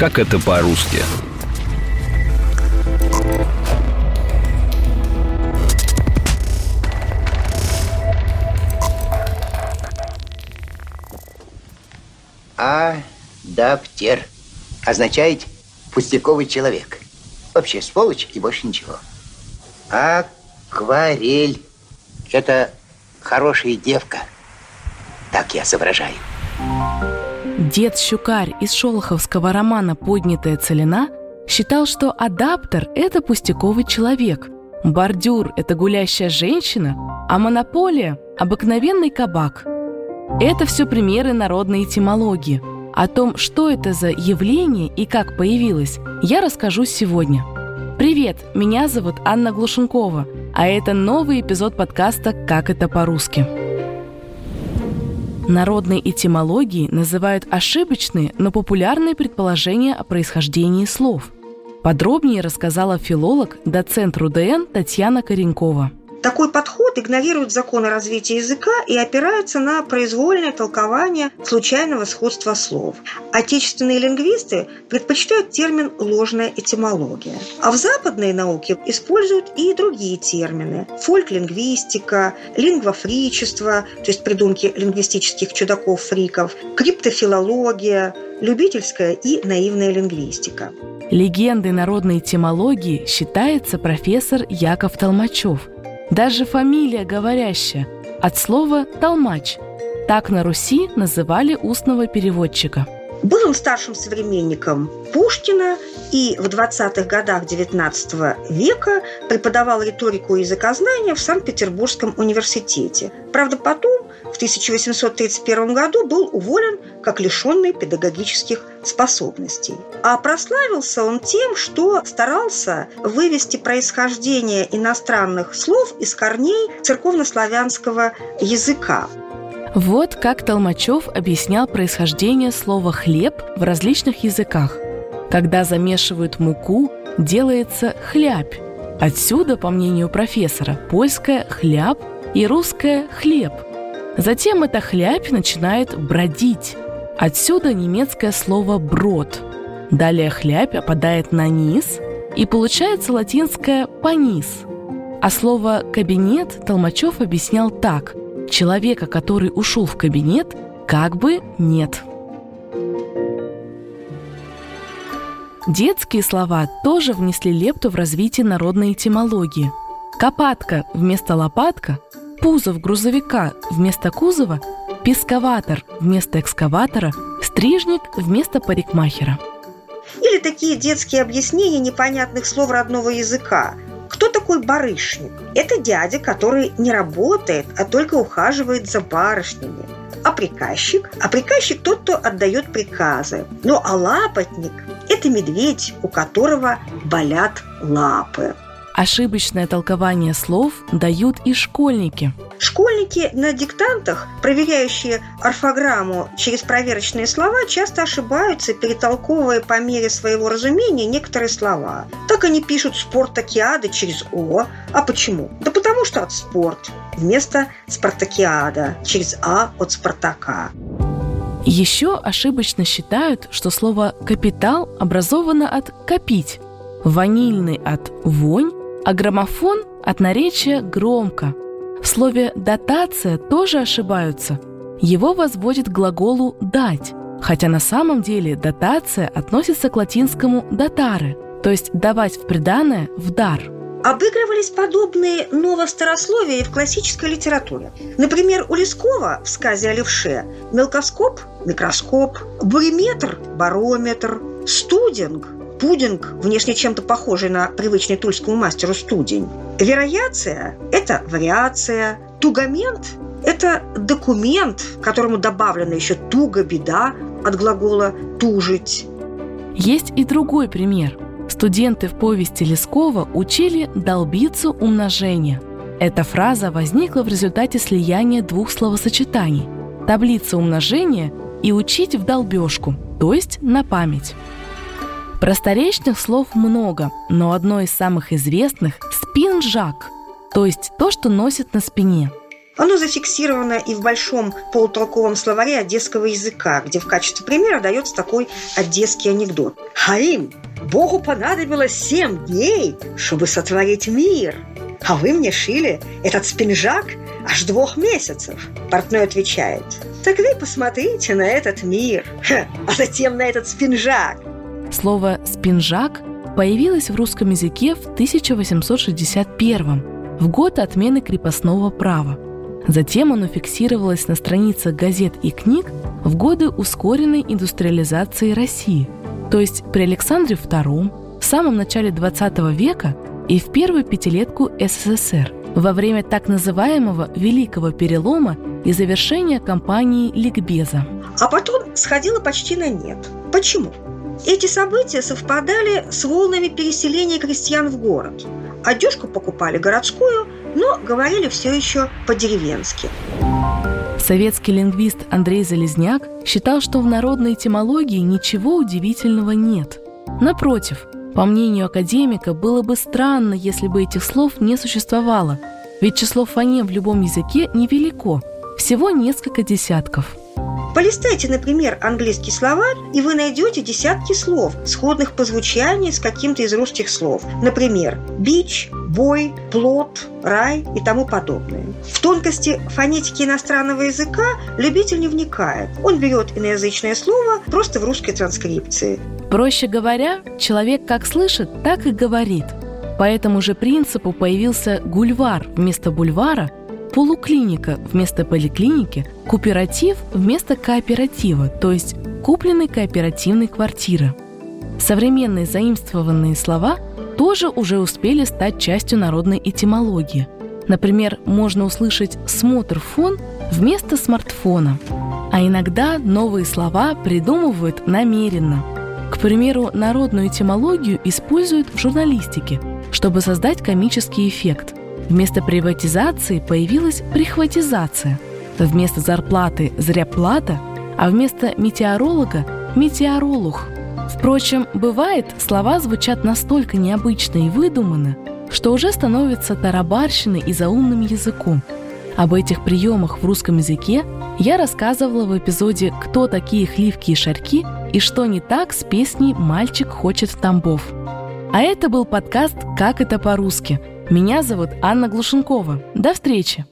Как это по-русски? Адаптер означает пустяковый человек. Вообще сволочь и больше ничего. Акварель – это хорошая девка. Так я соображаю. Дед Щукарь из шолоховского романа «Поднятая целина» считал, что адаптер – это пустяковый человек, бордюр – это гулящая женщина, а монополия – обыкновенный кабак. Это все примеры народной этимологии. О том, что это за явление и как появилось, я расскажу сегодня. Привет, меня зовут Анна Глушенкова, а это новый эпизод подкаста «Как это по-русски». Народной этимологией называют ошибочные, но популярные предположения о происхождении слов. Подробнее рассказала филолог, доцент РУДН Татьяна Коренкова – такой подход игнорирует законы развития языка и опирается на произвольное толкование случайного сходства слов. Отечественные лингвисты предпочитают термин «ложная этимология». А в западной науке используют и другие термины – фольк-лингвистика, лингвофричество, то есть придумки лингвистических чудаков-фриков, криптофилология, любительская и наивная лингвистика. Легендой народной этимологии считается профессор Яков Толмачев – даже фамилия говорящая, от слова «толмач». Так на Руси называли устного переводчика. Был он старшим современником Пушкина и в 20-х годах XIX века преподавал риторику и языкознание в Санкт-Петербургском университете. Правда, потом, 1831 году, был уволен как лишенный педагогических способностей. А прославился он тем, что старался вывести происхождение иностранных слов из корней церковнославянского языка. Вот как Толмачев объяснял происхождение слова «хлеб» в различных языках. Когда замешивают муку, делается «хлябь». Отсюда, по мнению профессора, польское «хляб» и русское «хлеб». Затем эта хлябь начинает бродить. Отсюда немецкое слово «брод». Далее хлябь опадает на низ, и получается латинское «понис». А слово «кабинет» Толмачев объяснял так – Человека, который ушел в кабинет, как бы нет. Детские слова тоже внесли лепту в развитие народной этимологии. Копатка вместо лопатка, пузов грузовика вместо кузова, песковатор вместо экскаватора, стрижник вместо парикмахера. Или такие детские объяснения непонятных слов родного языка – кто такой барышник? Это дядя, который не работает, а только ухаживает за барышнями. А приказчик? А приказчик тот, кто отдает приказы. Ну а лапотник – это медведь, у которого болят лапы. Ошибочное толкование слов дают и школьники. Школьники на диктантах, проверяющие орфограмму через проверочные слова, часто ошибаются, перетолковывая по мере своего разумения некоторые слова. Так они пишут «спортакиада» через «о». А почему? Да потому что от «спорт» вместо «спартакиада» через «а» от «спартака». Еще ошибочно считают, что слово «капитал» образовано от «копить», ванильный от «вонь», а граммофон от наречия «громко». В слове «дотация» тоже ошибаются. Его возводят к глаголу «дать», хотя на самом деле дотация относится к латинскому «дотаре», то есть давать в приданное в дар. Обыгрывались подобные новостарословия и в классической литературе. Например, у Лескова в сказе о левше мелкоскоп – микроскоп, буриметр – барометр, студинг пудинг, внешне чем-то похожий на привычный тульскому мастеру студень. Верояция – это вариация. Тугамент – это документ, которому добавлена еще туго, беда от глагола «тужить». Есть и другой пример. Студенты в повести Лескова учили долбицу умножения. Эта фраза возникла в результате слияния двух словосочетаний – таблица умножения и учить в долбежку, то есть на память. Просторечных слов много, но одно из самых известных – спинжак, то есть то, что носят на спине. Оно зафиксировано и в большом полутолковом словаре одесского языка, где в качестве примера дается такой одесский анекдот. «Хаим, Богу понадобилось семь дней, чтобы сотворить мир, а вы мне шили этот спинжак аж двух месяцев. Портной отвечает, так вы посмотрите на этот мир, а затем на этот спинжак. Слово «спинжак» появилось в русском языке в 1861 в год отмены крепостного права. Затем оно фиксировалось на страницах газет и книг в годы ускоренной индустриализации России, то есть при Александре II, в самом начале XX века и в первую пятилетку СССР, во время так называемого «Великого перелома» и завершения кампании Ликбеза. А потом сходило почти на нет. Почему? Эти события совпадали с волнами переселения крестьян в город. Одежку покупали городскую, но говорили все еще по-деревенски. Советский лингвист Андрей Залезняк считал, что в народной этимологии ничего удивительного нет. Напротив, по мнению академика, было бы странно, если бы этих слов не существовало, ведь число фонем в любом языке невелико, всего несколько десятков – Полистайте, например, английский словарь, и вы найдете десятки слов, сходных по звучанию с каким-то из русских слов. Например, бич, бой, плод, рай и тому подобное. В тонкости фонетики иностранного языка любитель не вникает. Он берет иноязычное слово просто в русской транскрипции. Проще говоря, человек как слышит, так и говорит. По этому же принципу появился гульвар вместо бульвара – полуклиника вместо поликлиники, кооператив вместо кооператива, то есть купленной кооперативной квартиры. Современные заимствованные слова тоже уже успели стать частью народной этимологии. Например, можно услышать «смотр-фон» вместо смартфона. А иногда новые слова придумывают намеренно. К примеру, народную этимологию используют в журналистике, чтобы создать комический эффект – Вместо приватизации появилась прихватизация. Вместо зарплаты – зряплата, а вместо метеоролога – метеоролух. Впрочем, бывает, слова звучат настолько необычно и выдуманно, что уже становятся тарабарщиной и заумным языком. Об этих приемах в русском языке я рассказывала в эпизоде «Кто такие хливки и шарьки» и что не так с песней «Мальчик хочет в Тамбов». А это был подкаст «Как это по-русски», меня зовут Анна Глушенкова. До встречи!